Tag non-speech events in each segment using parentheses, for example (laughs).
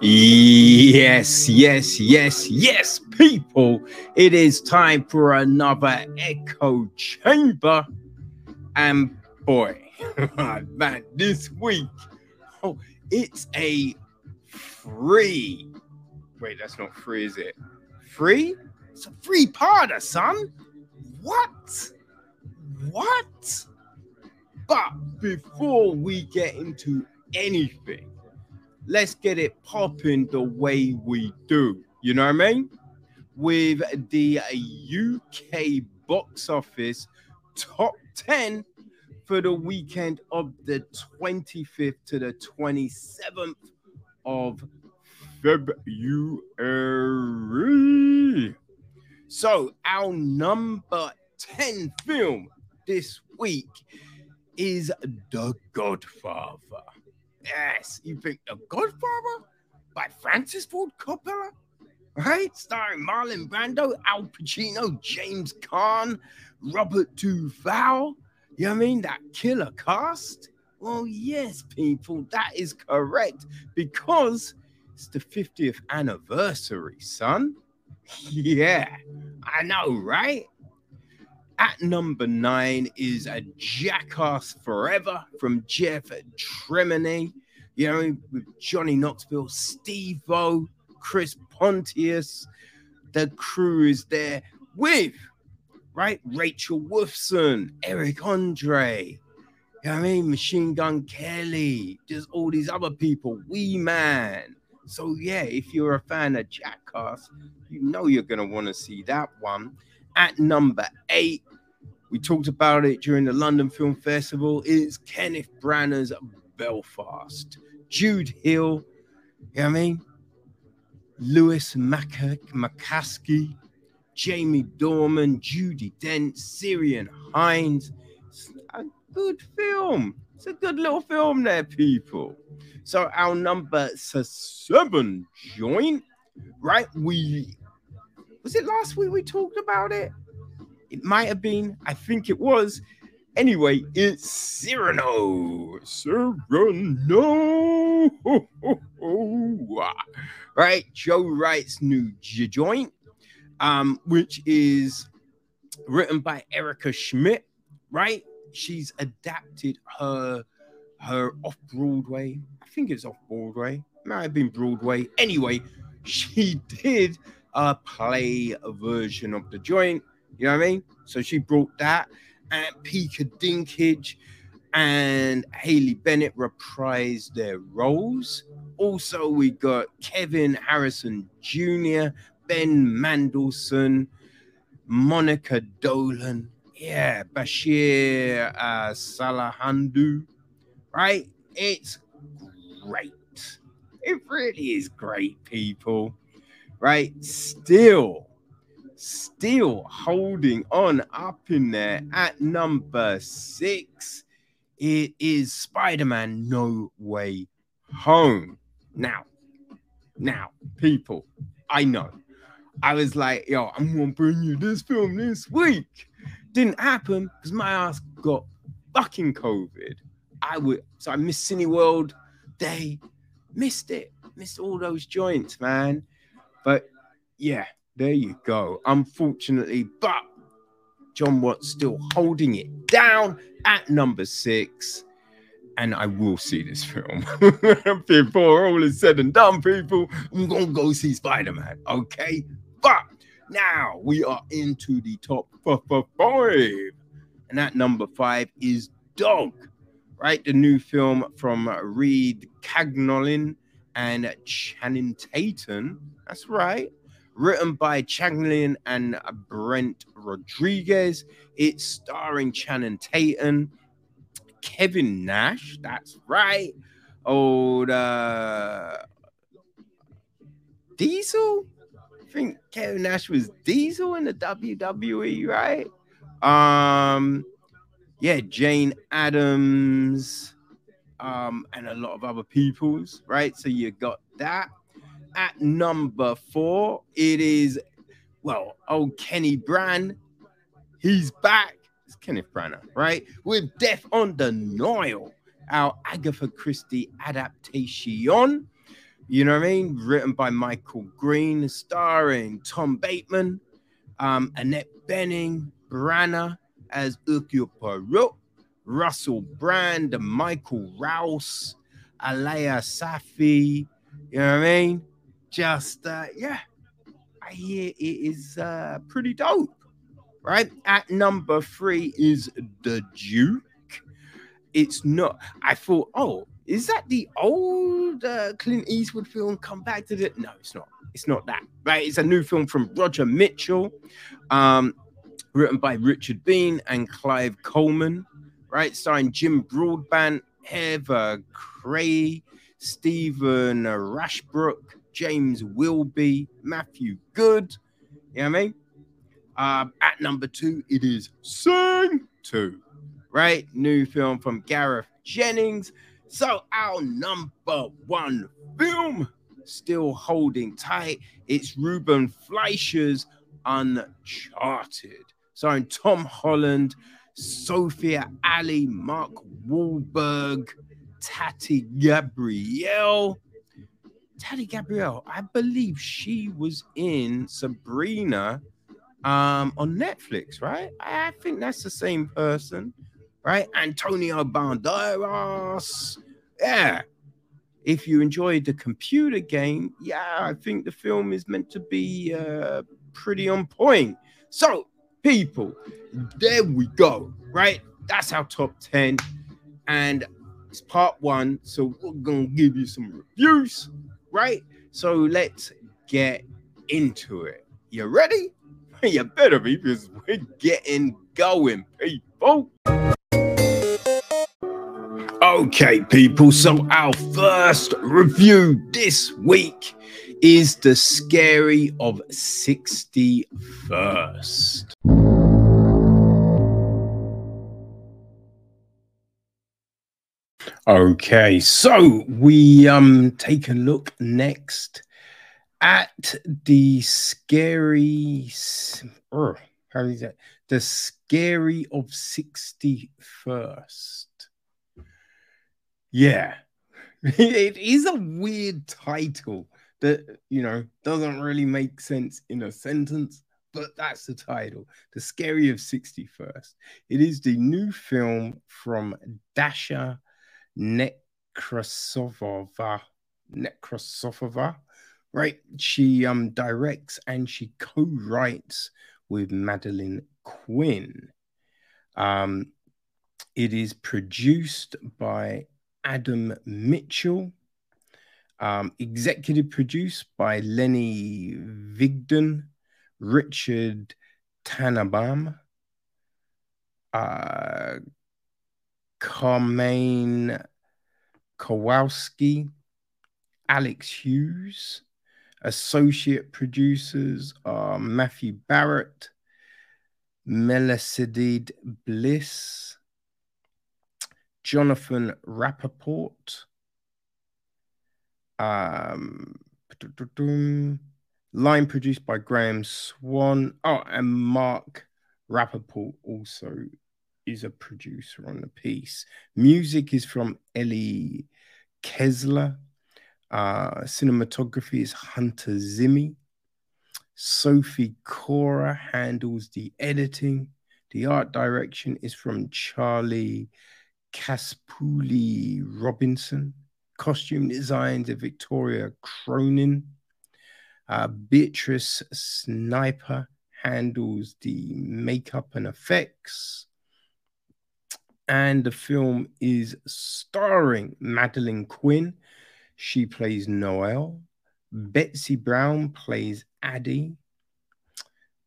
Yes, yes, yes, yes, people. It is time for another echo chamber. And boy, (laughs) man, this week, oh, it's a free. Wait, that's not free, is it? Free? It's a free parter, son. What? What? But before we get into anything, let's get it popping the way we do. You know what I mean? With the UK box office top 10 for the weekend of the 25th to the 27th of February. So, our number 10 film this week is The Godfather. Yes, you think The Godfather by Francis Ford Coppola? Right? Starring Marlon Brando, Al Pacino, James Caan, Robert Duvall. You know I mean? That killer cast? Well, yes, people, that is correct because it's the 50th anniversary, son. (laughs) Yeah, I know, right? At number nine is a Jackass Forever from Jeff Tremaine. You know, with Johnny Knoxville, Steve O, Chris Pontius. The crew is there with, right? Rachel Wolfson, Eric Andre. You know I mean? Machine Gun Kelly, just all these other people, Wee Man. So, yeah, if you're a fan of Jackass, you know you're going to want to see that one. At number eight, we talked about it during the London Film Festival. It's Kenneth Branagh's Belfast. Jude Hill, you know what I mean? Lewis McAskie, Jamie Dornan, Judi Dench, Ciarán Hinds. It's a good film. It's a good little film there, people. So our number seven joint, right? We was it last week we talked about it? It might have been. I think it was. Anyway, it's Cyrano. Cyrano. (laughs) right? Joe Wright's new joint, um, which is written by Erica Schmidt, right? She's adapted her her off Broadway. I think it's off Broadway. Might have been Broadway. Anyway, (laughs) she did a play version of the joint you know what I mean? So she brought that, and Pika Dinklage and Haley Bennett reprised their roles. Also, we got Kelvin Harrison Jr., Ben Mendelsohn, Monica Dolan, yeah, Bashir uh, Salahuddin, right? It's great. It really is great, people, right? Still, still holding on up in there at number six. It is Spider Man No Way Home. Now, now, people, I know. I was like, yo, I'm gonna bring you this film this week. Didn't happen because my ass got fucking COVID. I would, so I missed Cineworld Day, missed it, missed all those joints, man. But yeah, there you go. Unfortunately, but Jon Watts still holding it down at number six. And I will see this film (laughs) before all is said and done, people. I'm gonna go see Spider Man, okay? But now we are into the top five, and at number five is Dog, right? The new film from Reid Carolin and Channing Tatum. That's right written by Changlin and Brett Rodriguez. It's starring Channing Tatum, Kevin Nash. That's right. Old uh, Diesel. I think Kevin Nash was Diesel in the WWE, right? Um, yeah, Jane Adams, um, and a lot of other peoples, right? So you got that at number four, it is, well, old Kenny Brand. He's back. It's Kenneth Branagh, right? With Death on the Nile, our Agatha Christie adaptation, You know what I mean? Written by Michael Green, starring Tom Bateman, um, Annette Bening, Branagh as Hercule Poirot, Russell Brand, Michael Rouse, Alaya Safi. You know what I mean? Just uh, yeah, I hear it is uh, pretty dope. Right at number three is the Duke. It's not. I thought, oh, is that the old uh, Clint Eastwood film? Come back to the. No, it's not. It's not that. Right? It's a new film from Roger Michell, um, written by Richard Bean and Clive Coleman. Right, starring Jim Broadbent, Heather Cray, Stephen Rashbrook, James Wilby, Matthew Goode. You know what I mean? Uh, at number two, it is Sing 2, right? New film from Gareth Jennings. So, our number one film, still holding tight, it's Ruben Fleischer's Uncharted. Starring Tom Holland, Sophia Ali, Mark Wahlberg, Tati Gabrielle. Tati Gabrielle, I believe she was in Sabrina um, on Netflix, right? I think that's the same person, right? Antonio Banderas. Yeah. If you enjoyed the computer game, yeah, I think the film is meant to be uh, pretty on point. So, people, there we go, right? That's our top 10. And it's part one. So, we're going to give you some reviews, right? So, let's get into it. You ready? (laughs) you better be because we're getting going, people. Okay, people. So, our first review this week is The Scary of 61st. Okay, so we um take a look next at the scary uh, how is that? The scary of 61st yeah. (laughs) It is a weird title that you know doesn't really make sense in a sentence but that's the title the scary of 61st it is the new film from dasha nekrasovova nekrasovova right? She um directs and she co-writes with madeline Quinn. Um, it is produced by Adam Mitchell, um, executive produced by Lenny Vigdon, Richard Tanenbaum, uh, Carmine Kowalski, Alex Hughes, Associate producers are Matthew Barrett, Melisidid Bliss, Jonathan Rappaport, um, line produced by Graham Swan. Oh, and Mark Rappaport also is a producer on the piece. Music is from Ellie Kessler. Uh, cinematography is Hunter Zimmy. Sophie Cora handles the editing. The art direction is from Charlie Caspuli Robinson. Costume designs are Victoria Cronin. Uh, Beatrice Sniper handles the makeup and effects. And the film is starring Madeline Quinn, she plays Noel. Betsy Brown plays Addie.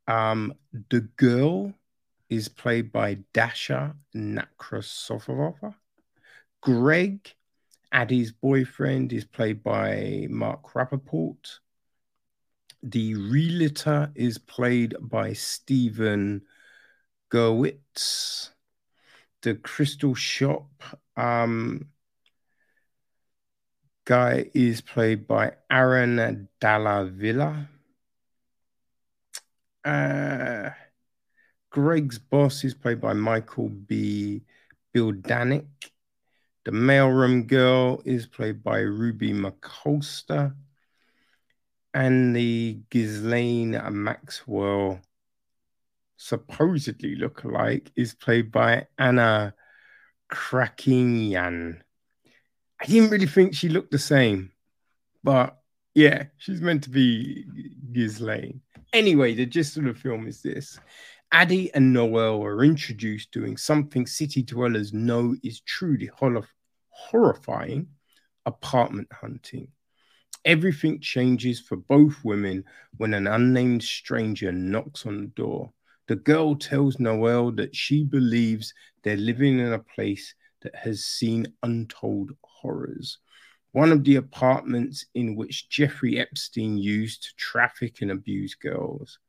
Um, the girl is played by Dasha Nakrasovova. Greg, Addie's boyfriend, is played by Mark Rappaport. The realtor is played by Stephen Gerwitz. The crystal shop um, guy is played by Aaron Dalla Villa. Uh, Greg's boss is played by Michael B. Bildanic. The mailroom girl is played by Ruby McColster. And the Ghislaine Maxwell supposedly look-alike is played by Anna Kharakinian. I didn't really think she looked the same, but yeah, she's meant to be Ghislaine. Anyway, the gist of the film is this Addie and Noel are introduced doing something city dwellers know is truly horrifying apartment hunting. Everything changes for both women when an unnamed stranger knocks on the door. The girl tells Noel that she believes they're living in a place that has seen untold horrors. One of the apartments in which Jeffrey Epstein used to traffic and abuse girls.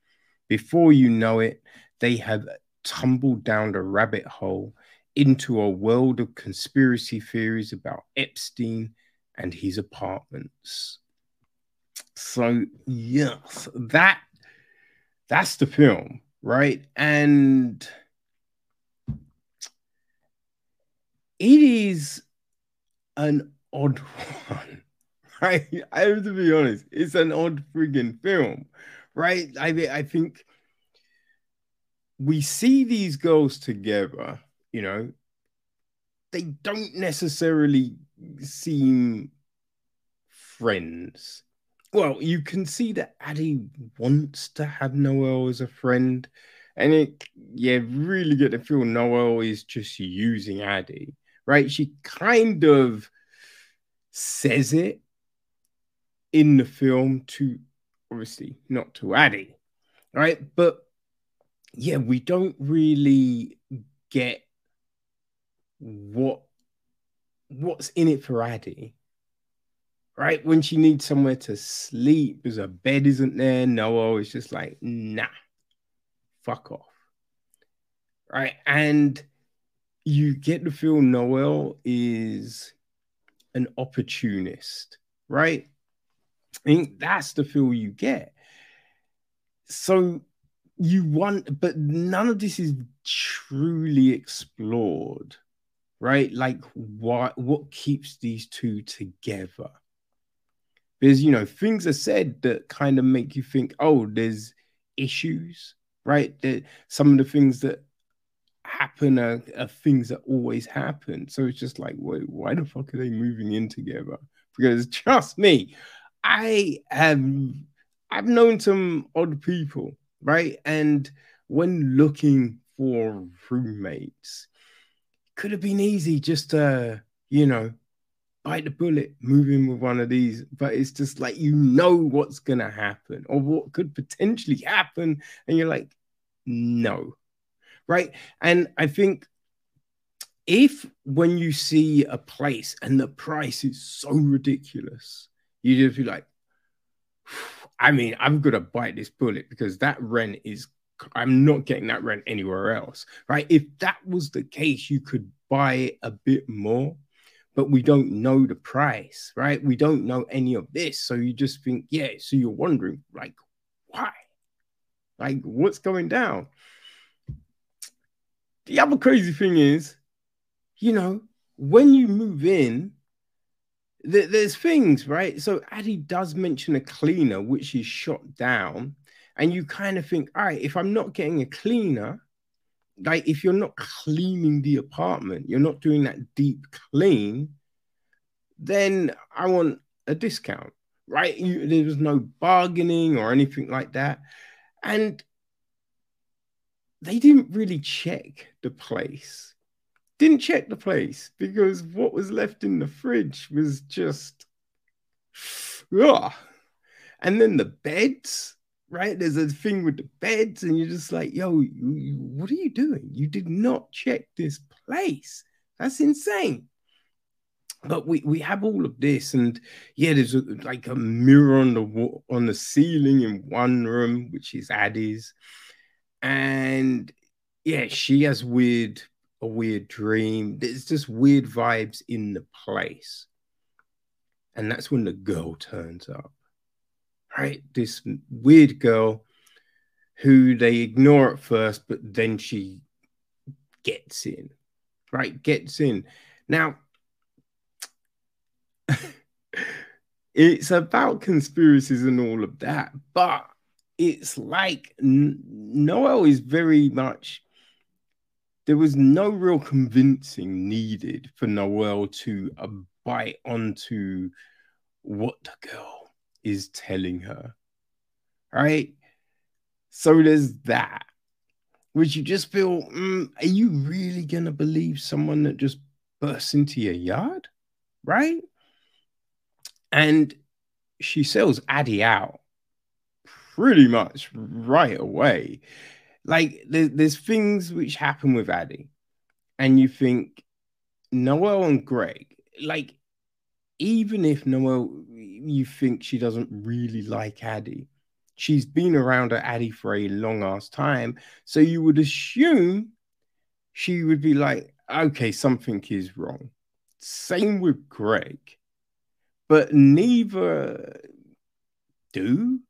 Before you know it, they have tumbled down the rabbit hole into a world of conspiracy theories about Epstein and his apartments. So, yes, that that's the film right? And it is an odd (laughs) one, right? I have to be honest, it's an odd friggin' film, right? I I think we see these girls together, you know, they don't necessarily seem friends well, you can see that Addie wants to have Noel as a friend. And it, yeah, really get to feel Noel is just using Addie, right? She kind of says it in the film to obviously not to Addie, right? But yeah, we don't really get what what's in it for Addie right? When she needs somewhere to sleep, because her bed isn't there, Noel is just like, nah, fuck off. Right. And you get to feel Noel is an opportunist, right? I think that's the feel you get. So you want, but none of this is truly explored, right? Like what what keeps these two together? Because you know things are said that kind of make you think, oh, there's issues, right? That some of the things that happen are, are, things that always happen. So it's just like, wait, why the fuck are they moving in together? Because trust me, I have I've known some odd people, right? And when looking for roommates, could have been easy just to, you know, bite the bullet, move in with one of these. But it's just like you know what's gonna happen or what could potentially happen, and you're like, no, right? And I think if when you see a place and the price is so ridiculous, you just be like, I mean, I'm gonna bite this bullet because that rent is I'm not getting that rent anywhere else, right? If that was the case, you could buy a bit more but we don't know the price, right? We don't know any of this. So you just think, yeah, so you're wondering, like, why? Like, what's going down? The other crazy thing is, you know, when you move in, there's things, right? So Addie does mention a cleaner, which is shot down. And you kind of think, all right, if I'm not getting a cleaner, like if you're not cleaning the apartment, you're not doing that deep clean, then I want a discount, right? You, there was no bargaining or anything like that. And they didn't really check the place. Didn't check the place because what was left in the fridge was just, ugh. and then the beds, right? There's a thing with the beds, and you're just like, yo, you, you, what are you doing? You did not check this place. That's insane. But we, we have all of this, and yeah, there's a, like a mirror on the wall, on the ceiling in one room, which is Addie's, and yeah, she has weird a weird dream. There's just weird vibes in the place. And that's when the girl turns up, right? This weird girl who they ignore at first, but then she gets in, right? Gets in. Now, (laughs) it's about conspiracies and all of that, but it's like Noel is very much there was no real convincing needed for Noel to uh, bite onto what the girl is telling her. Right? So there's that, which you just feel, mm, are you really going to believe someone that just bursts into your yard? Right? And she sells Addie out pretty much right away. Like there's, there's things which happen with Addie, and you think Noel and Greg, like even if Noel, you think she doesn't really like Addie, she's been around her Addie for a long ass time, so you would assume she would be like, okay, something is wrong. Same with Greg, but neither do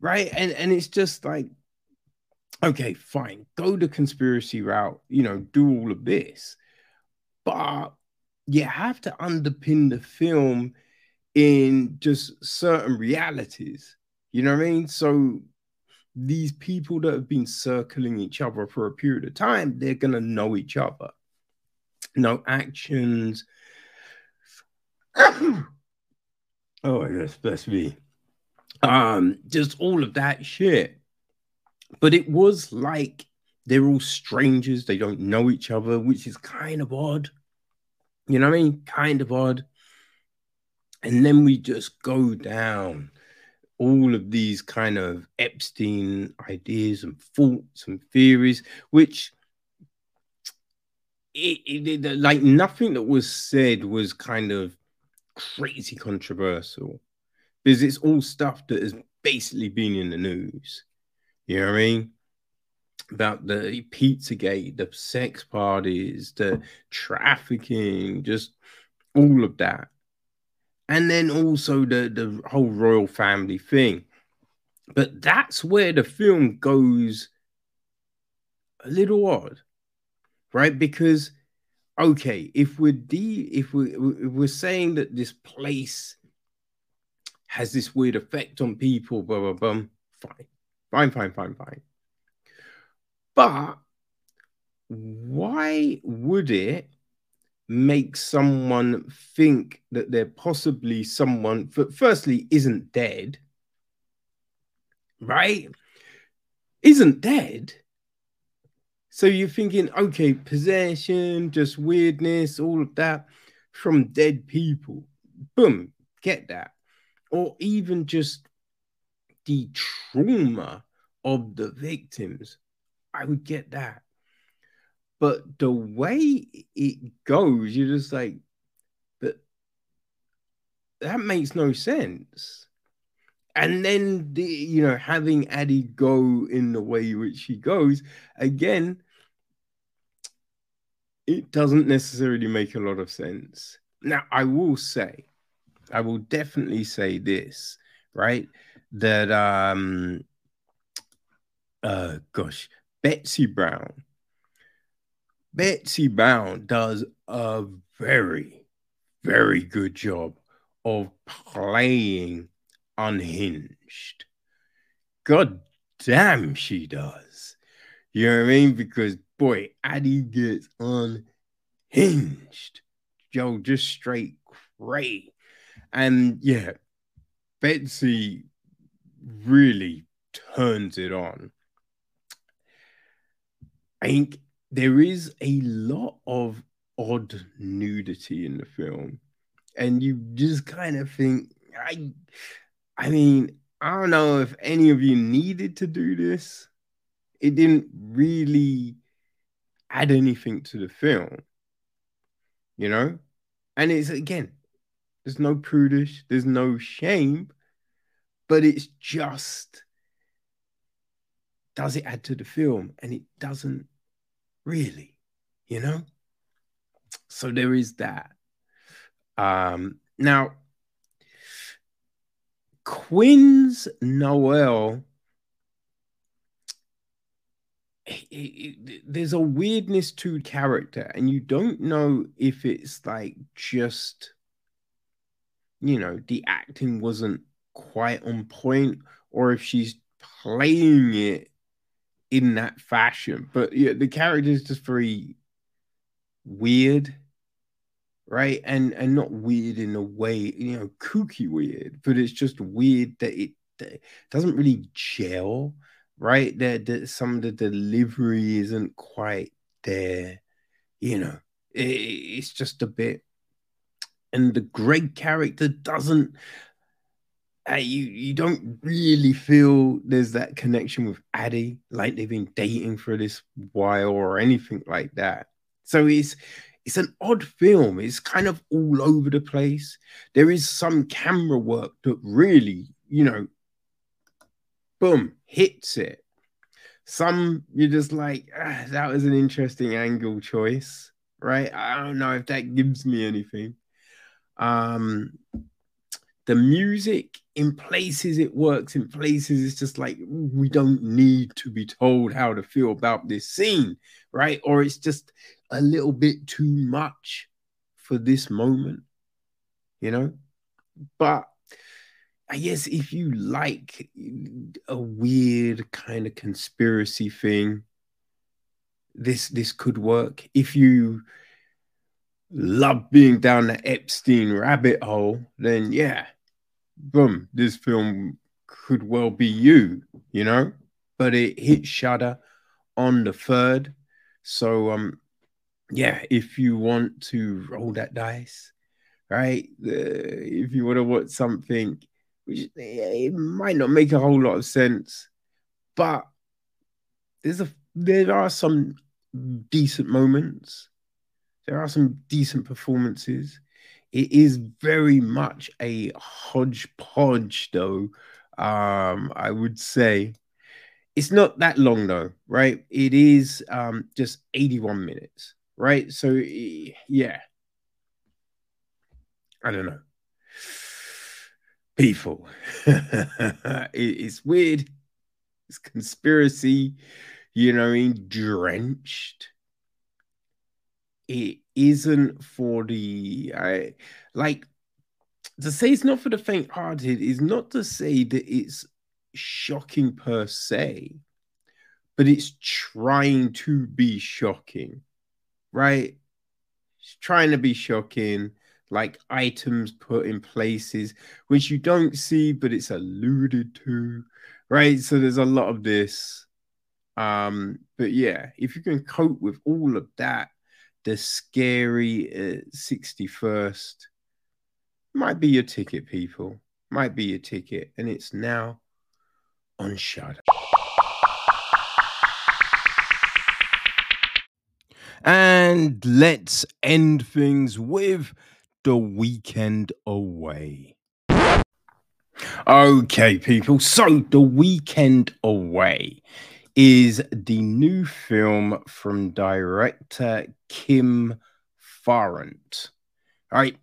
right? And and it's just like, okay, fine, go the conspiracy route, you know, do all of this, but you have to underpin the film in just certain realities. You know what I mean? So these people that have been circling each other for a period of time, they're gonna know each other. No actions. (coughs) oh, yes, bless me um, just all of that shit. But it was like they're all strangers, they don't know each other, which is kind of odd. You know what I mean? Kind of odd. And then we just go down all of these kind of Epstein ideas and thoughts and theories, which it, it, it, like nothing that was said was kind of crazy controversial because it's all stuff that has basically been in the news. You know what I mean? About the Pizzagate, the sex parties, the trafficking, just all of that. And then also the, the whole royal family thing. But that's where the film goes a little odd, right? Because okay, if we're de- if we if we're saying that this place has this weird effect on people, blah, blah, blah. Fine, fine, fine, fine, fine. But why would it make someone think that they're possibly someone, that firstly, isn't dead, right? Isn't dead. So you're thinking, okay, possession, just weirdness, all of that from dead people. Boom, get that or even just the trauma of the victims, I would get that. But the way it goes, you're just like, but that makes no sense. And then the you know having Addie go in the way which she goes again, it doesn't necessarily make a lot of sense. Now I will say I will definitely say this, right? That um uh gosh, Betsy Brown. Betsy Brown does a very, very good job of playing unhinged. God damn, she does. You know what I mean? Because boy, Addie gets unhinged. Yo, just straight crazy. And yeah, Betsy really turns it on. I think there is a lot of odd nudity in the film. And you just kind of think, I I mean, I don't know if any of you needed to do this. It didn't really add anything to the film, you know? And it's again, there's no prudish, there's no shame, but it's just does it add to the film? And it doesn't really, you know? So there is that. Um, now, Quinn's Noel, there's a weirdness to character, and you don't know if it's like just you know, the acting wasn't quite on point, or if she's playing it in that fashion. But yeah, the character is just very weird, right? And and not weird in a way, you know, kooky weird, but it's just weird that it, that it doesn't really gel, right? That, that some of the delivery isn't quite there, you know. It, it's just a bit and the Greg character doesn't uh, you you don't really feel there's that connection with Addie, like they've been dating for this while or anything like that. So it's it's an odd film. It's kind of all over the place. There is some camera work that really, you know, boom, hits it. Some you're just like, ah, that was an interesting angle choice, right? I don't know if that gives me anything. Um, the music in places it works, in places it's just like we don't need to be told how to feel about this scene, right? Or it's just a little bit too much for this moment, you know? But I guess if you like a weird kind of conspiracy thing, this this could work. If you love being down the Epstein rabbit hole, then yeah, boom, this film could well be you, you know. But it hit Shudder on the third, so um, yeah, if you want to roll that dice, right? Uh, if you want to watch something, which it might not make a whole lot of sense, but there's a there are some decent moments there are some decent performances. It is very much a hodgepodge, though. Um, I would say it's not that long, though, right? It is um, just 81 minutes, right? So, yeah. I don't know. People. (laughs) it's weird. It's conspiracy, you know, drenched it isn't for the I like to say it's not for the faint-hearted is not to say that it's shocking per se, but it's trying to be shocking, right? It's trying to be shocking, like items put in places which you don't see, but it's alluded to, right? So there's a lot of this. Um, but yeah, if you can cope with all of that the scary uh, 61st might be your ticket, people. Might be your ticket. And it's now on Shudder. And let's end things with the weekend away. Okay, people. So, the weekend away is the new film from director Kim Farrant. All right.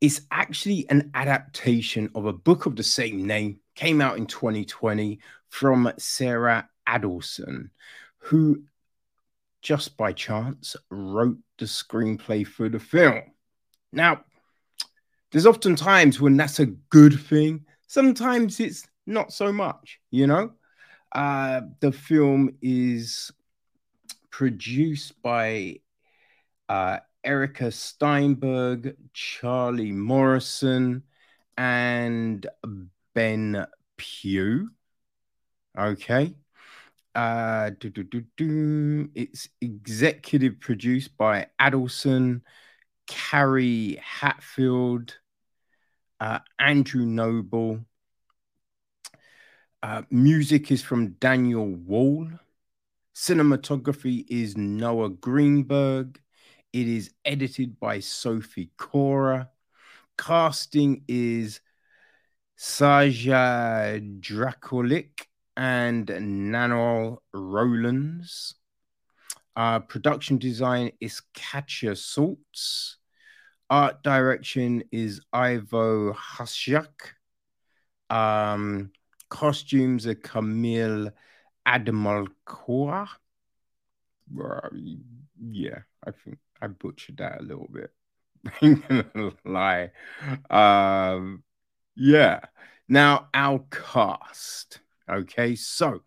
It's actually an adaptation of a book of the same name, came out in 2020 from Sarah Alderson, who just by chance wrote the screenplay for the film. Now, there's often times when that's a good thing, sometimes it's not so much, you know? Uh, the film is produced by uh, Erica Steinberg, Charlie Morrison, and Ben Pugh. Okay. Uh. It's executive produced by Alderson, Carrie Hatfield, uh, Andrew Noble, uh, music is from Daniel Wall. Cinematography is Noah Greenberg. It is edited by Sophie Cora. Casting is Saja Drakulik and Nanol Rowlands. Uh, production design is Katja Saltz. Art direction is Ivo Hasiak. Um, costumes are Camille Admalcoa. Uh, yeah, I think I butchered that a little bit. (laughs) Ain't gonna lie. Um, yeah. Now our cast. Okay, so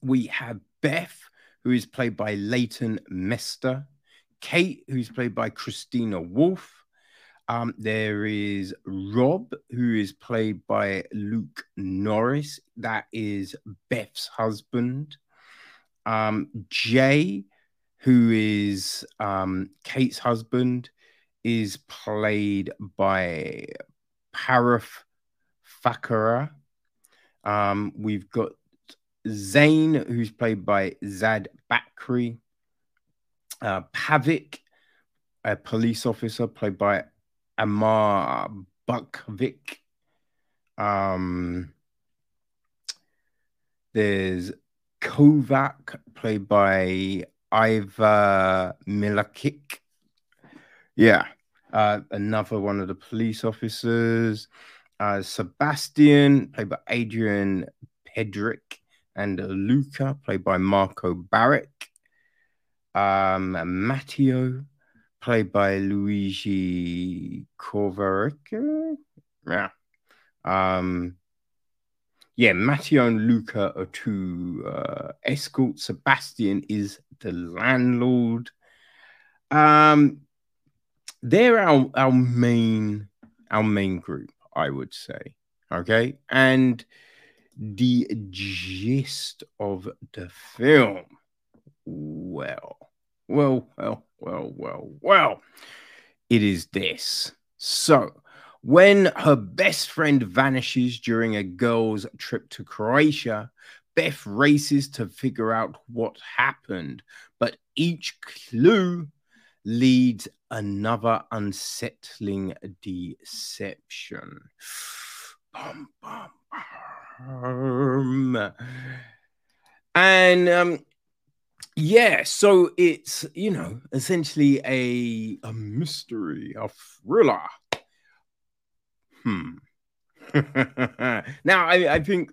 we have Beth, who is played by Leighton Meester, Kate, who's played by Christina Wolfe. Um, there is Rob, who is played by Luke Norris. That is Beth's husband. Um, Jay, who is um, Kate's husband, is played by Parth Thakerar. Um, we've got Zane, who's played by Ziad Bakri. Uh, Pavik, a police officer played by Amar Bukvik. Um, there's Kovac, played by Iva Milakic. Yeah, uh, another one of the police officers. Uh, Sebastian, played by Adrian Pedrick, and Luca, played by Marco Barrick. Um, Matteo, played by Luigi Corvarica. Yeah. Um, yeah, Matteo and Luca are two uh, escorts. Sebastian is the landlord. Um, they're our, our main our main group, I would say. Okay, and the gist of the film. Well, well, well, well, well, well. It is this. So, when her best friend vanishes during a girl's trip to Croatia, Beth races to figure out what happened, but each clue leads another unsettling deception. Bum, bum, bum. And um, yeah, so it's you know essentially a a mystery, a thriller. Hmm. (laughs) now I, I think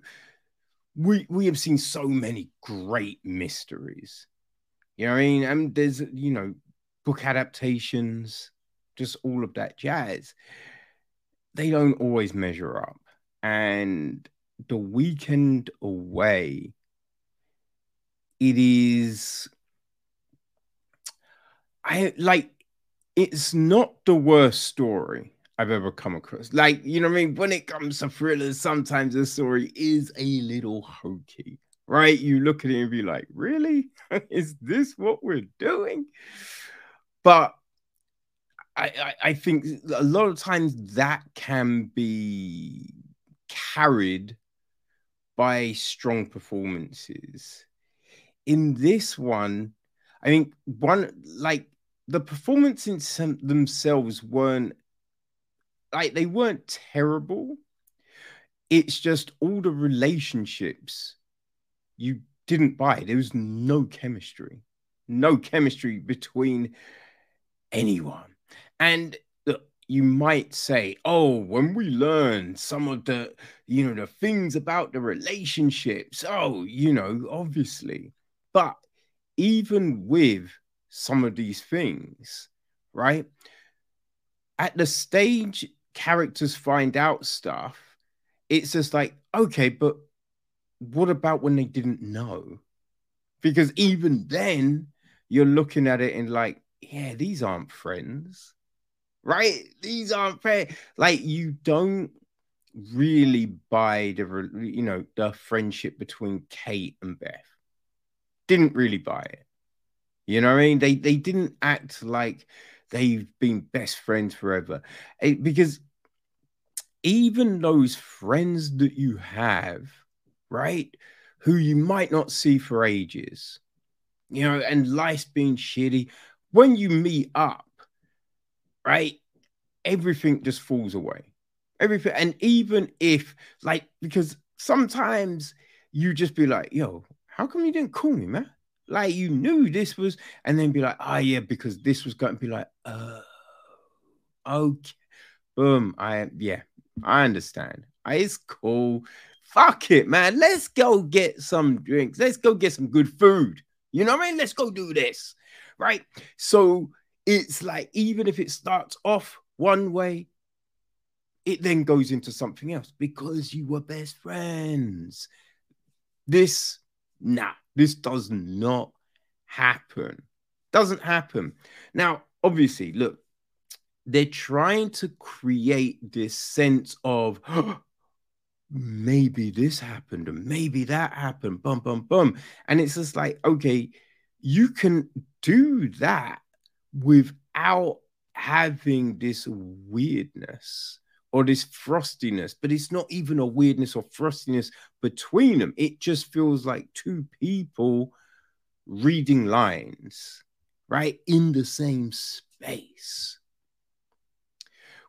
we we have seen so many great mysteries. You know what I mean? And there's you know book adaptations, just all of that jazz. They don't always measure up. And the weekend away it is I like it's not the worst story I've ever come across. Like, you know what I mean? When it comes to thrillers, sometimes the story is a little hokey, right? You look at it and be like, really? (laughs) is this what we're doing? But I, I, I think a lot of times that can be carried by strong performances in this one, I think one like the performances themselves weren't like they weren't terrible. It's just all the relationships you didn't buy. There was no chemistry, no chemistry between anyone. And you might say, oh, when we learn some of the, you know, the things about the relationships, oh, you know, obviously. But even with some of these things, right? At the stage characters find out stuff, it's just like, okay, but what about when they didn't know? Because even then, you're looking at it and like, yeah, these aren't friends, right? These aren't fair. Like, you don't really buy the, you know, the friendship between Kate and Beth didn't really buy it. You know what I mean? They they didn't act like they've been best friends forever. It, because even those friends that you have, right, who you might not see for ages, you know, and life's been shitty, when you meet up, right, everything just falls away. Everything, and even if, like, because sometimes you just be like, yo, how come you didn't call me, man? Like you knew this was, and then be like, oh yeah, because this was going to be like, uh, okay, boom. I yeah, I understand. I, it's cool. Fuck it, man. Let's go get some drinks. Let's go get some good food. You know what I mean? Let's go do this. Right. So it's like even if it starts off one way, it then goes into something else because you were best friends. This, nah, this does not happen. Doesn't happen. Now, obviously, look, they're trying to create this sense of oh, (gasps) maybe this happened and maybe that happened, bum, bum, bum. And it's just like, okay, you can do that without having this weirdness or this frostiness, but it's not even a weirdness or frostiness between them. It just feels like two people reading lines, right? In the same space.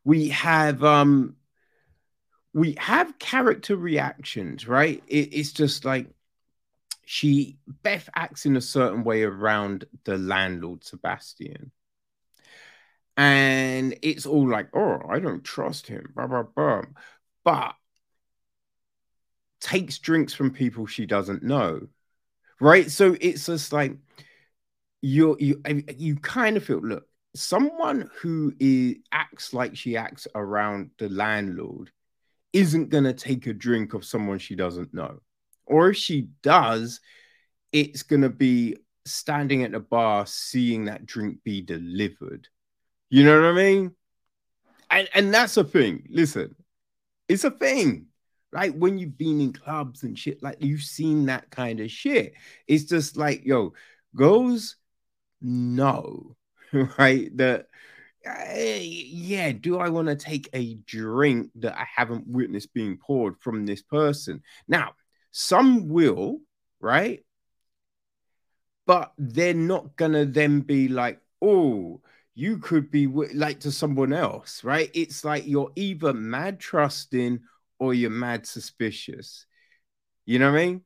We have um we have character reactions, right? It, it's just like she Beth acts in a certain way around the landlord Sebastian. And it's all like, oh, I don't trust him, blah, blah, blah. But takes drinks from people she doesn't know. Right. So it's just like you're you you kind of feel look, someone who is acts like she acts around the landlord isn't going to take a drink of someone she doesn't know. Or if she does, it's going to be standing at the bar seeing that drink be delivered. You know what I mean? And, and that's a thing. Listen, it's a thing. Right when you've been in clubs and shit, like you've seen that kind of shit. It's just like, yo, girls know, (laughs) right? That eh, yeah, do I want to take a drink that I haven't witnessed being poured from this person? Now, some will, right? But they're not gonna then be like, oh, you could be like to someone else, right? It's like you're either mad trusting or you're mad suspicious. You know what I mean?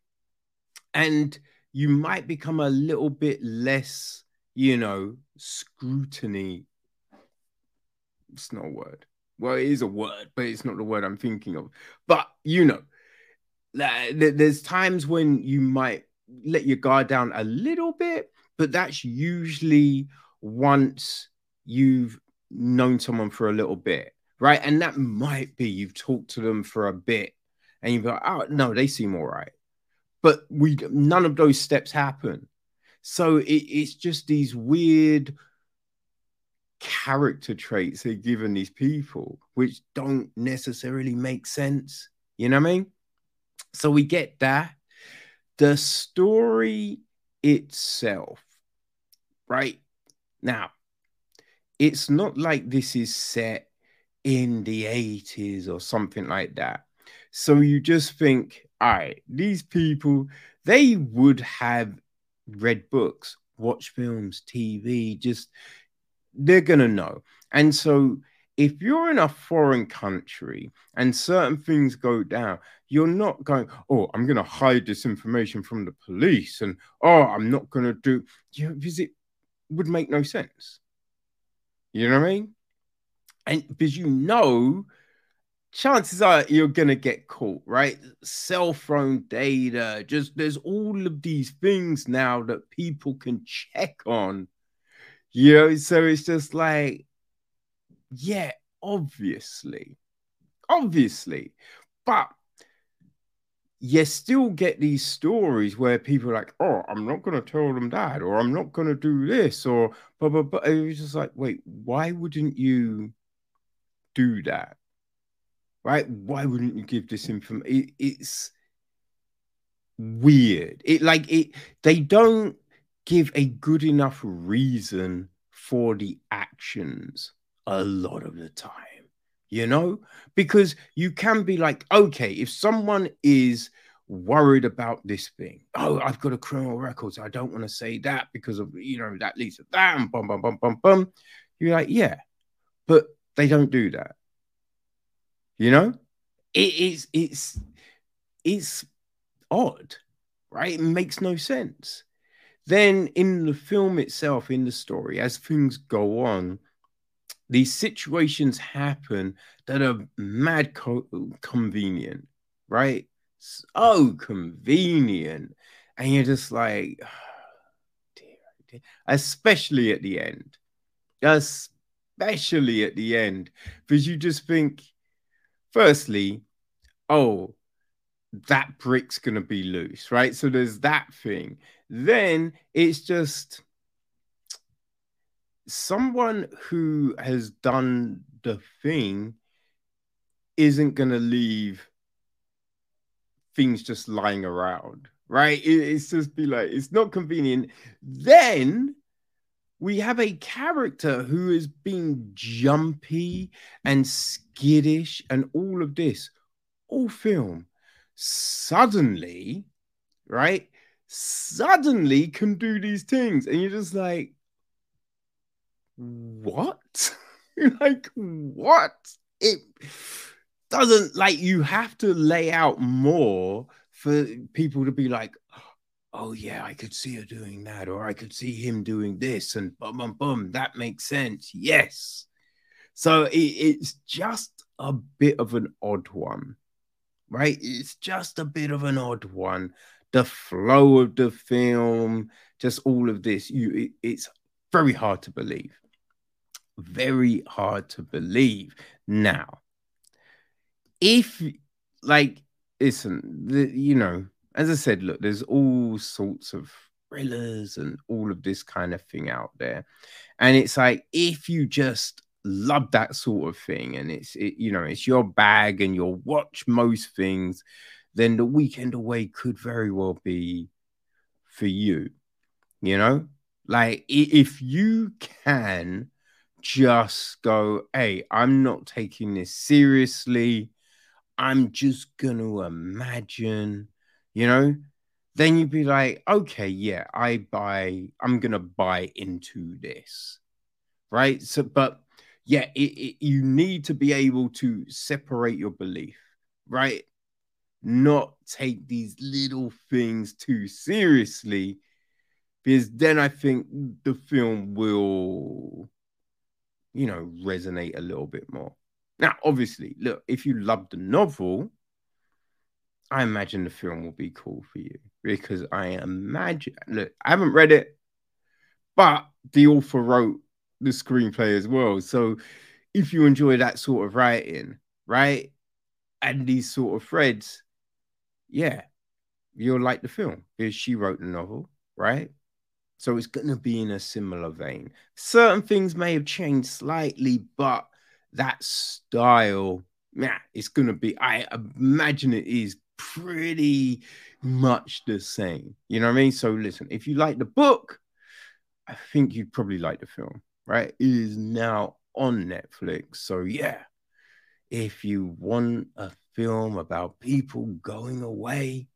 And you might become a little bit less, you know, scrutiny it's not a word. Well, it is a word, but it's not the word I'm thinking of. But you know, there's times when you might let your guard down a little bit, but that's usually once you've known someone for a little bit, right? And that might be you've talked to them for a bit and you've like, oh no, they seem all right. But we none of those steps happen. So it, it's just these weird character traits they're given these people, which don't necessarily make sense. You know what I mean? So we get that. The story itself, right? Now, it's not like this is set in the 80s or something like that. So you just think, all right, these people, they would have read books, watch films, TV, just they're going to know. And so if you're in a foreign country and certain things go down, you're not going, oh, I'm going to hide this information from the police and oh, I'm not going to do, you because it would make no sense. You know what I mean? And because you know, chances are you're to get caught, right? Cell phone data, just there's all of these things now that people can check on you know, so it's just like, yeah, obviously, obviously, but you still get these stories where people are like, oh, I'm not going to tell them that, or I'm not going to do this, or blah, blah, blah. it was just like, wait, why wouldn't you do that? Right? Why wouldn't you give this information? It, it's weird. It like it. They don't give a good enough reason for the actions a lot of the time, you know? Because you can be like, okay, if someone is worried about this thing, oh, I've got a criminal record, so I don't want to say that because of, you know, that leads to that, and bum, bum, bum, bum, bum. You're like, yeah, but they don't do that. You know? It is, it's, it's odd, right? It makes no sense. Then in the film itself, in the story, as things go on, these situations happen that are mad co- convenient, right? So convenient. And you're just like, oh, (sighs) dear, dear. especially at the end. especially at the end, because you just think, firstly, oh, that brick's gonna be loose, right? So there's that thing. Then it's just someone who has done the thing isn't gonna leave things just lying around, right? It, it's just be like it's not convenient. Then we have a character who is being jumpy and skittish and all of this, all film. Suddenly, right? Suddenly can do these things, and you're just like, what? (laughs) like, what? It doesn't like you have to lay out more for people to be like, oh yeah, I could see her doing that, or I could see him doing this, and boom, boom, boom. That makes sense. Yes. So it, it's just a bit of an odd one, right? It's just a bit of an odd one. The flow of the film, just all of this, you it, it's very hard to believe. Very hard to believe. Now, if like listen, the, you know, as I said, look, there's all sorts of thrillers and all of this kind of thing out there. And it's like if you just love that sort of thing and it's it, you know, it's your bag and you'll watch most things, then the weekend away could very well be for you. You know, like if you can just go, hey, I'm not taking this seriously. I'm just going to imagine, you know, then you'd be like, okay, yeah, I buy, I'm going to buy into this. Right. So, but yeah, it, it, you need to be able to separate your belief, right? Not take these little things too seriously, because then I think the film will, you know, resonate a little bit more. Now, obviously, look, if you love the novel, I imagine the film will be cool for you because I imagine, look, I haven't read it, but the author wrote the screenplay as well. So if you enjoy that sort of writing, right, and these sort of threads, yeah, you'll like the film because she wrote the novel, right? So it's going to be in a similar vein. Certain things may have changed slightly, but that style, yeah, it's gonna be. I imagine it is pretty much the same. You know what I mean? So listen, if you like the book, I think you'd probably like the film, right? It is now on Netflix. So yeah, if you want a film about people going away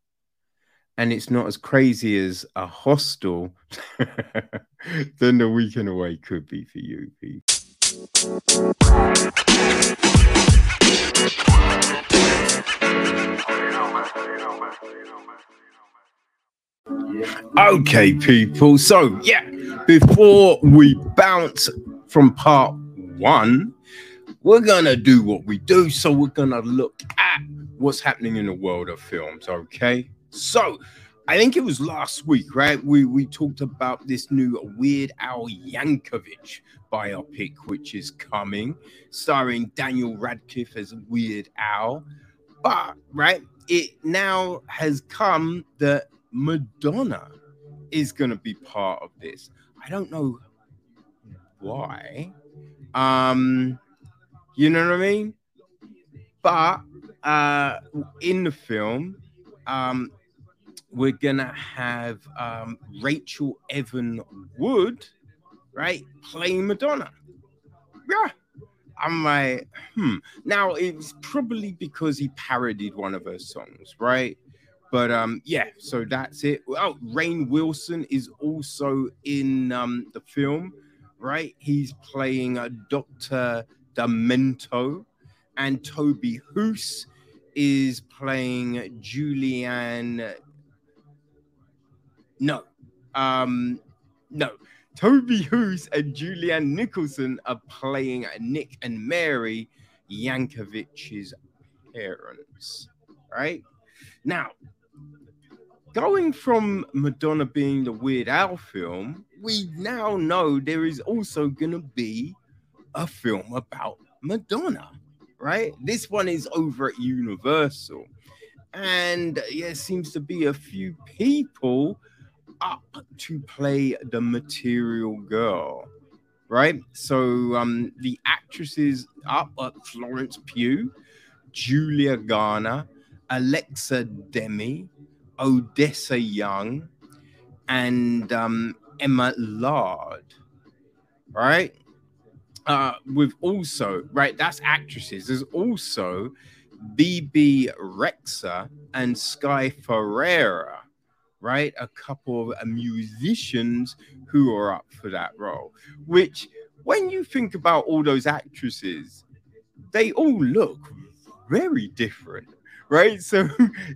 and it's not as crazy as a hostel, (laughs) then the weekend away could be for you, people. Okay, people. So, yeah, before we bounce from part one, we're gonna do what we do. So, we're gonna look at what's happening in the world of films. Okay, so I think it was last week, right? We we talked about this new Weird Al Yankovic biopic, which is coming, starring Daniel Radcliffe as Weird Al. But right, it now has come that Madonna is going to be part of this. I don't know why. Um, you know what I mean? But uh, in the film, um, we're gonna have um, Rachel Evan Wood, right, playing Madonna. Yeah. I'm like, hmm. Now it's probably because he parodied one of her songs, right? But um, yeah, so that's it. Oh, Rainn Wilson is also in um the film, right? He's playing a Dr. Demento, and Toby Huss is playing Julianne no. Um, no. Toby Huss and Julianne Nicholson are playing Nick and Mary Yankovic's parents. Right? Now, going from Madonna being the Weird Al film, we now know there is also going to be a film about Madonna, right? This one is over at Universal. And yeah, seems to be a few people up to play the material girl, right? So um the actresses up are Florence Pugh, Julia Garner, Alexa Demie, Odessa Young, and um, Emma Laird, right? Uh, with also, right, that's actresses. There's also Bebe Rexha and Sky Ferreira, right? A couple of musicians who are up for that role. Which, when you think about all those actresses, they all look very different, right? (laughs) So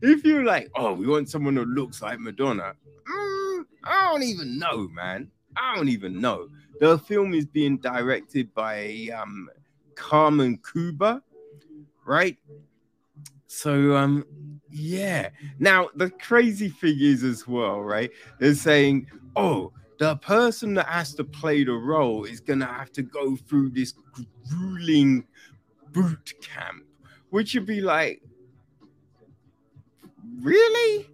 if you're like, oh, we want someone who looks like Madonna, mm, I don't even know, man. I don't even know. The film is being directed by um, Carmen Cuba, right? So um, yeah. Now the crazy thing is as well, right? They're saying, oh, the person that has to play the role is gonna have to go through this grueling boot camp, which would be like, really?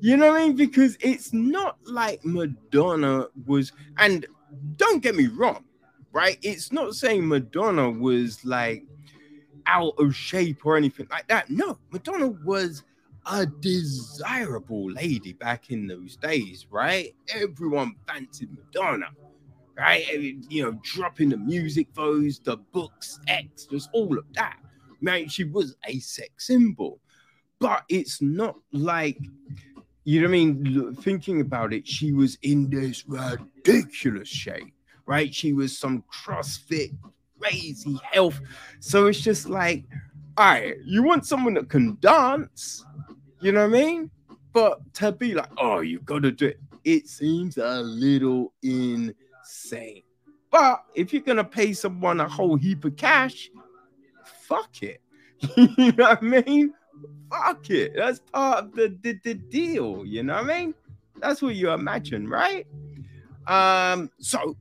You know what I mean? Because it's not like Madonna was, and don't get me wrong, right? It's not saying Madonna was like out of shape or anything like that. No, Madonna was a desirable lady back in those days, right? Everyone fancied Madonna, right? You know, dropping the music those, the books, just all of that. Man, she was a sex symbol but it's not like you know what I mean. Thinking about it, she was in this ridiculous shape, right? She was some CrossFit, crazy health. So it's just like, all right, you want someone that can dance, you know what I mean? But to be like, oh, you got to do it, it seems a little insane. But if you're gonna pay someone a whole heap of cash, fuck it. (laughs) you know what I mean? fuck it. That's part of the, the, the deal. You know what I mean? That's what you imagine, right? Um, so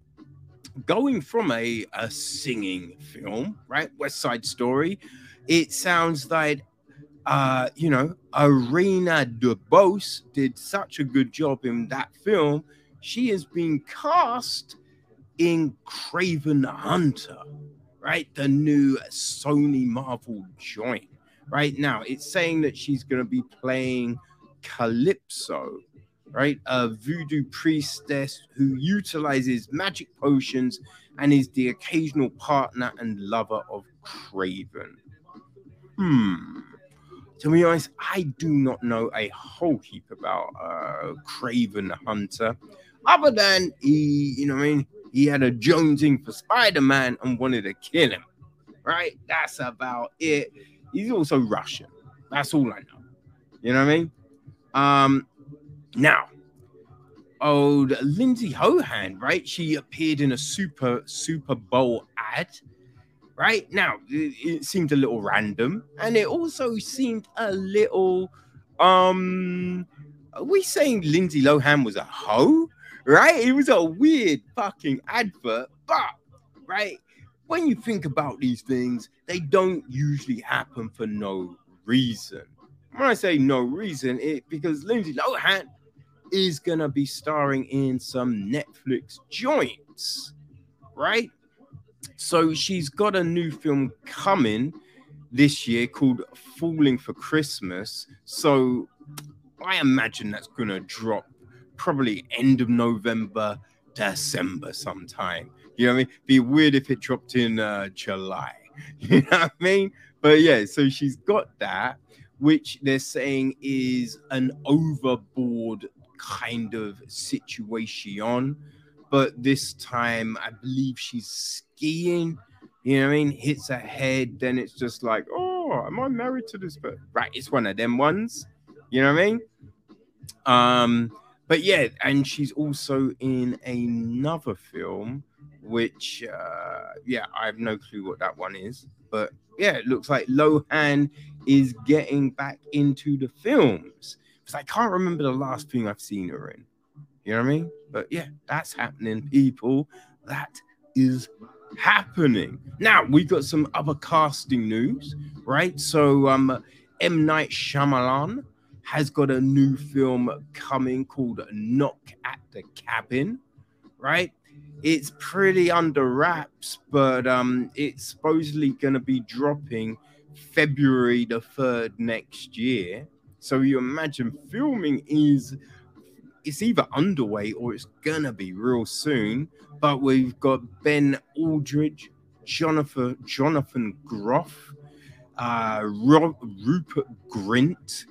going from a, a singing film, right? West Side Story, it sounds like uh, you know, Ariana DeBose did such a good job in that film. She has been cast in Kraven Hunter, right? The new Sony Marvel joint right now. It's saying that she's going to be playing Calypso, right? A voodoo priestess who utilizes magic potions and is the occasional partner and lover of Kraven. Hmm. To be honest, I do not know a whole heap about uh, Kraven the Hunter, other than he, you know, I mean, he had a jonesing for Spider Man and wanted to kill him. Right? That's about it. He's also Russian. That's all I know. You know what I mean? Um, now, old Lindsay Lohan, right? She appeared in a Super Super Bowl ad. Right now, it, it seemed a little random, and it also seemed a little. Um, are we saying Lindsay Lohan was a hoe? Right? It was a weird fucking advert, but right, when you think about these things, they don't usually happen for no reason. When I say no reason, it because Lindsay Lohan is gonna be starring in some Netflix joints, right? So she's got a new film coming this year called Falling for Christmas. So I imagine that's gonna drop probably end of November, December sometime. You know what I mean? Be weird if it dropped in uh, July. (laughs) You know what I mean? But yeah, so she's got that, which they're saying is an overboard kind of situation. But this time, I believe she's skiing. You know what I mean? Hits her head, then it's just like, oh, am I married to this? But right, it's one of them ones. You know what I mean? Um, but yeah, and she's also in another film which uh, yeah, I have no clue what that one is, but yeah, it looks like Lohan is getting back into the films, because I can't remember the last thing I've seen her in. You know what I mean? But yeah, that's happening, people. That is happening. Now we got some other casting news, right? So um M Night Shyamalan has got a new film coming called Knock at the Cabin, right? It's pretty under wraps, but um it's supposedly going to be dropping February the 3rd next year. So you imagine filming is it's either underway or it's gonna be real soon. But we've got Ben Aldridge, Jonathan Jonathan Groff, uh, Rupert Grint,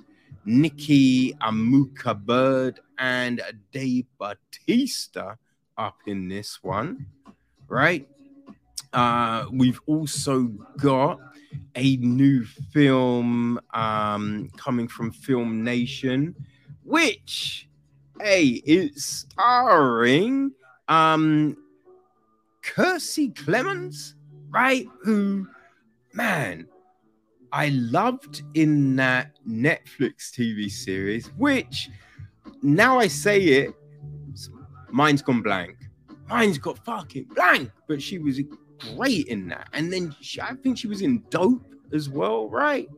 Nikki Amuka Bird, and Dave Batista up in this one, right? Uh, we've also got a new film um, coming from Film Nation, which Hey, it's starring um Kiersey Clemons, right? Who, man, I loved in that Netflix TV series, which now I say it, mine's gone blank. Mine's got fucking blank, but she was great in that. And then she, I think she was in Dope as well, right?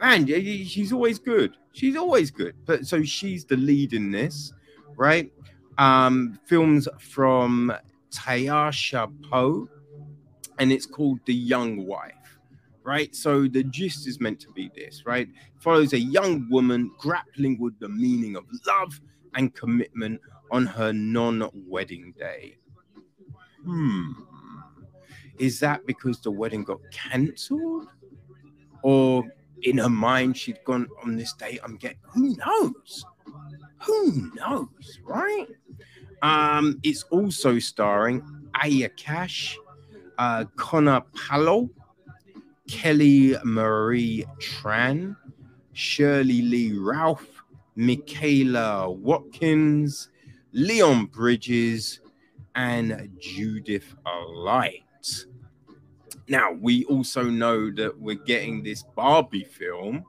Man, she's always good. She's always good. But so she's the lead in this right? Um, films from Taisha Poe, and it's called The Young Wife, right? So the gist is meant to be this, right? Follows a young woman grappling with the meaning of love and commitment on her non-wedding day. Hmm. Is that because the wedding got cancelled? Or in her mind, she'd gone on this day, I'm getting who knows? Who knows, right? Um, it's also starring Aya Cash, uh, Connor Paolo, Kelly Marie Tran, Sheryl Lee Ralph, Michaela Watkins, Leon Bridges, and Judith Now, we also know that we're getting this Barbie film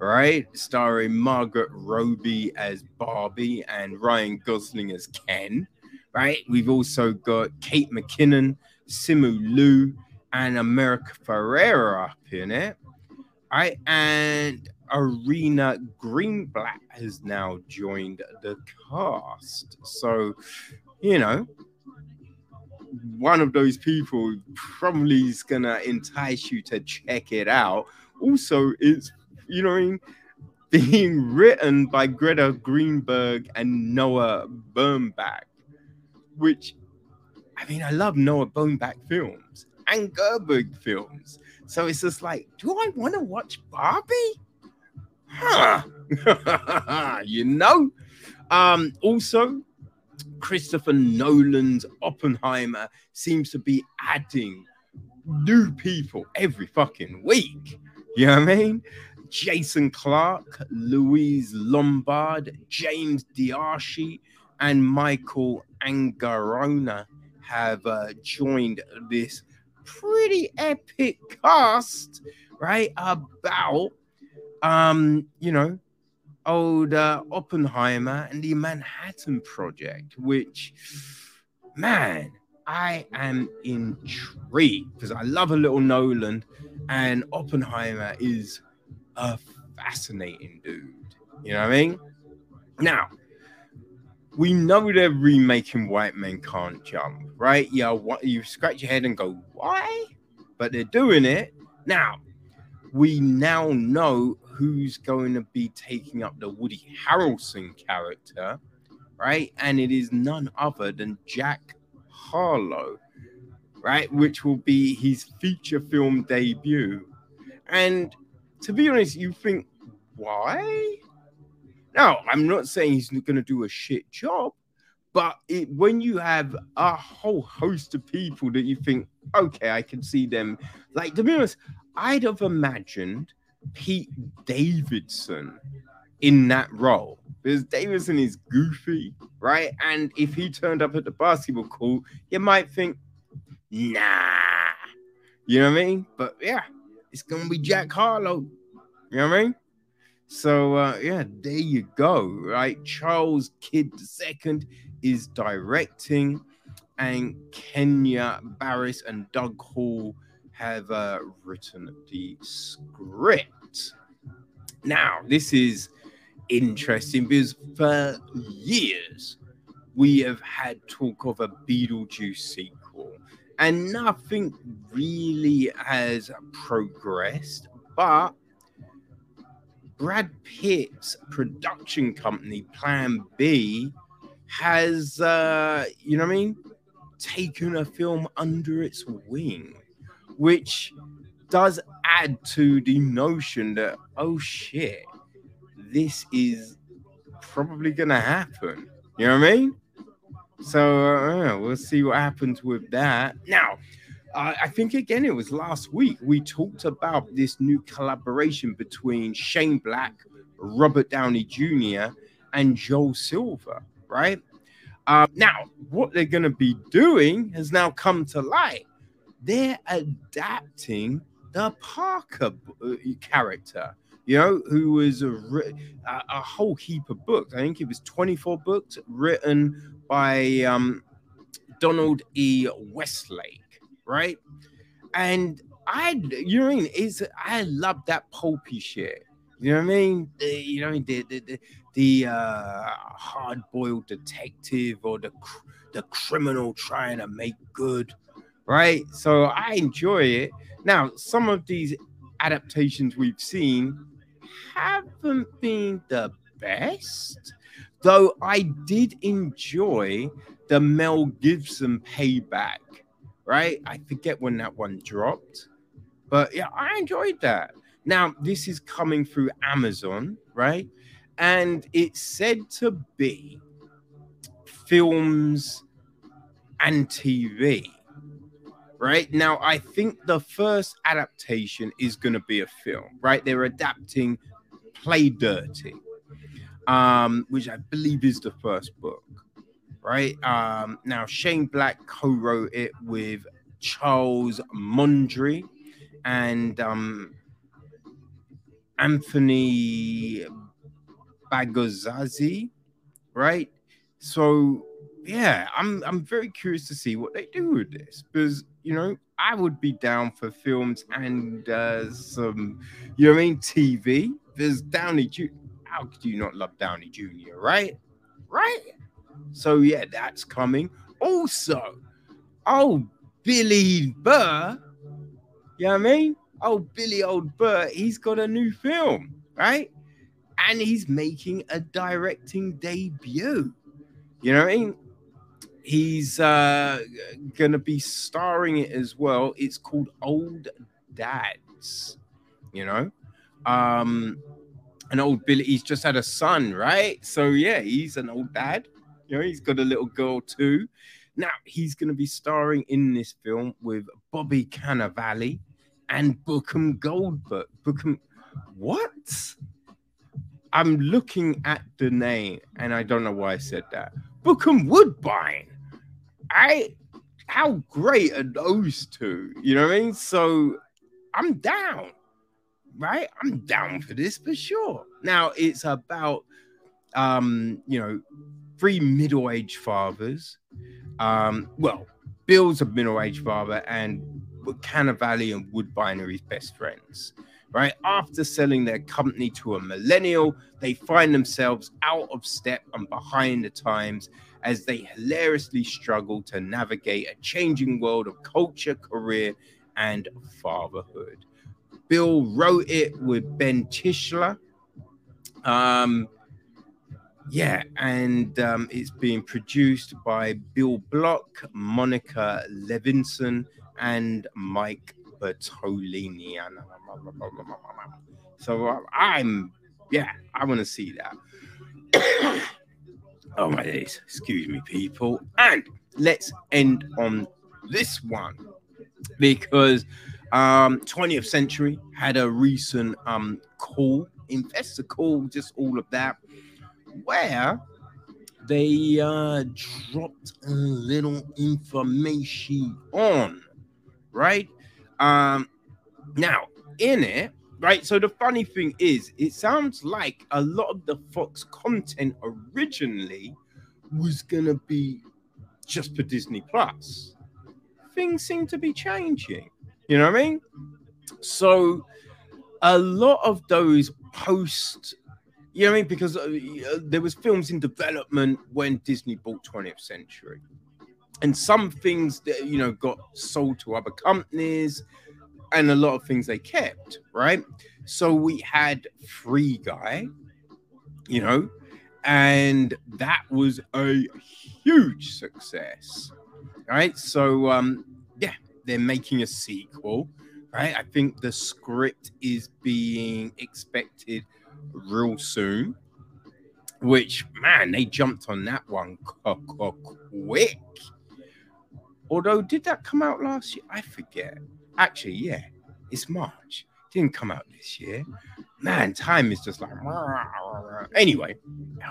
right? Starring Margaret Robbie as Barbie and Ryan Gosling as Ken, right? We've also got Kate McKinnon, Simu Liu, and America Ferrera up in it, right? And Ariana Greenblatt has now joined the cast. So, you know, one of those people probably is gonna entice you to check it out. Also, it's you know? Being written by Greta Greenberg and Noah Baumbach, which I mean, I love Noah Baumbach films and Gerwig films. So it's just like, do I want to watch Barbie? Huh. (laughs) you know? Um, also, Christopher Nolan's Oppenheimer seems to be adding new people every fucking week. You know what I mean? Jason Clarke, Louise Lombard, James D'Arcy, and Michael Angarano have uh, joined this pretty epic cast, right? About, um, you know, old uh, Oppenheimer and the Manhattan Project, which, man, I am intrigued because I love a little Nolan, and Oppenheimer is a fascinating dude. You know what I mean? Now, we know they're remaking White Men Can't Jump, right? Yeah, what you scratch your head and go, why? But they're doing it. Now, we now know who's going to be taking up the Woody Harrelson character, right? And it is none other than Jack Harlow, right? Which will be his feature film debut. And to be honest, you think, why? Now, I'm not saying he's going to do a shit job, but it, when you have a whole host of people that you think, okay, I can see them, like to be honest, I'd have imagined Pete Davidson in that role because Davidson is goofy, right? And if he turned up at the basketball court, you might think, nah, you know what I mean? But yeah, it's gonna be Jack Harlow. You know what I mean? So uh, yeah, there you go. Right, Charles Kidd II is directing, and Kenya Barris and Doug Hall have uh, written the script. Now, this is interesting because for years we have had talk of a Beetlejuice sequel, and nothing really has progressed. But Brad Pitt's production company, Plan B, has, uh, you know what I mean, taken a film under its wing, which does add to the notion that, oh shit, this is probably to happen. You know what I mean? So uh, we'll see what happens with that. Now, uh, I think again it was last week we talked about this new collaboration between Shane Black, Robert Downey Jr., and Joel Silver, right? Uh, now, what they're going to be doing has now come to light. They're adapting the Parker uh, character, you know, who was a, a, whole heap of books. I think it was 24 books written by um, Donald E. Westlake, right? And I, you know I mean? Is I love that pulpy shit. You know what I mean? The, you know, the the the, the uh, hard-boiled detective or the the criminal trying to make good, right? So I enjoy it. Now, some of these adaptations we've seen haven't been the best, though I did enjoy the Mel Gibson payback, right? I forget when that one dropped, but yeah, I enjoyed that. Now, this is coming through Amazon, right? And it's said to be films and TV right? Now, I think the first adaptation is going to be a film, right? They're adapting Play Dirty, um, which I believe is the first book, right? Um, now, Shane Black co wrote it with Charles Mondry and um, Anthony Bagarozzi, right? So yeah, I'm I'm very curious to see what they do with this because you know I would be down for films and uh, some you know what I mean TV. There's Downey Jr. How could you not love Downey Jr. Right, right? So yeah, that's coming. Also, oh Billy Burr, you know what I mean? Oh Billy Old Burr, he's got a new film, right? And he's making a directing debut. You know what I mean? He's uh, going to be starring it as well. It's called Old Dads, you know. Um, an old Billy, he's just had a son, right? So yeah, he's an old dad. You know, he's got a little girl too. Now he's going to be starring in this film with Bobby Cannavale and Bokeem Goldberg. Bokeem, what? I'm looking at the name and I don't know why I said that. Bokeem Woodbine. I how great are those two? You know what I mean? So I'm down, right? I'm down for this for sure. Now it's about um, you know, three middle-aged fathers. Um, well, Bill's a middle-aged father, and Cannavale and Woodbine are his best friends. Right after selling their company to a millennial, they find themselves out of step and behind the times as they hilariously struggle to navigate a changing world of culture, career, and fatherhood. Bill wrote it with Ben Tishler. Um, yeah, and um, it's being produced by Bill Block, Monica Levinson, and Mike Bertolini. So I'm, yeah, I want to see that. (coughs) Oh my days, excuse me, people. And let's end on this one. Because um 20th century had a recent um call, investor call, just all of that, where they uh dropped a little information on right? Um now in it right? So the funny thing is, it sounds like a lot of the Fox content originally was gonna be just for Disney Plus. Things seem to be changing. You know what I mean? So a lot of those post you know what I mean? Because uh, there was films in development when Disney bought 20th Century, and some things that you know got sold to other companies, and a lot of things they kept. Right? So we had Free Guy, you know, and that was a huge success. Right? So um, yeah, they're making a sequel right? I think the script is being expected real soon, which man, they jumped on that one quick. Although, did that come out last year? I forget. Actually, yeah, it's March. Didn't come out this year. Man, time is just like. (laughs) Anyway,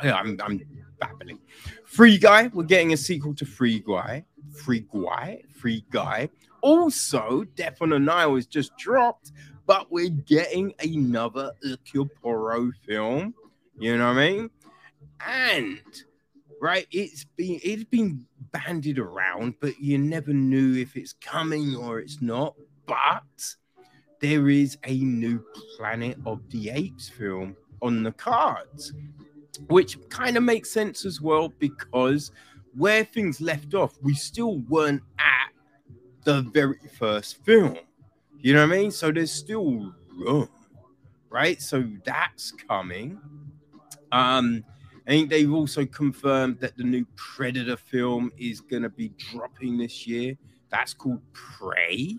I'm, I'm babbling. Free Guy, we're getting a sequel to Free Guy. Free Guy, Free Guy. Also, Death on the Nile was just dropped, but we're getting another Hercule film. You know what I mean? And right, it's been it's been bandied around, but you never knew if it's coming or it's not. But there is a new Planet of the Apes film on the cards, which kind of makes sense as well because where things left off, we still weren't at the very first film. You know what I mean? So there's still room, right? So that's coming. Um, I think they've also confirmed that the new Predator film is going to be dropping this year. That's called Prey,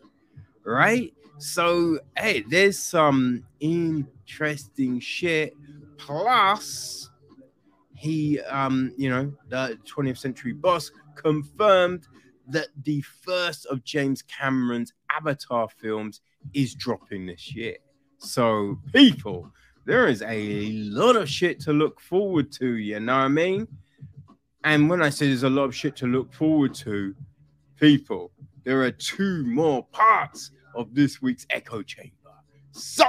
right? So, hey, there's some interesting shit. Plus, he, um, you know, the 20th Century Boss confirmed that the first of James Cameron's Avatar films is dropping this year. So, people, there is a lot of shit to look forward to, you know what I mean? And when I say there's a lot of shit to look forward to, people, there are two more parts of this week's Echo Chamber. So,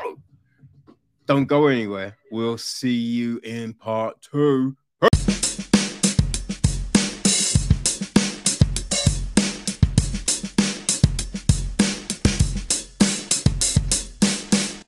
don't go anywhere. We'll see you in part two.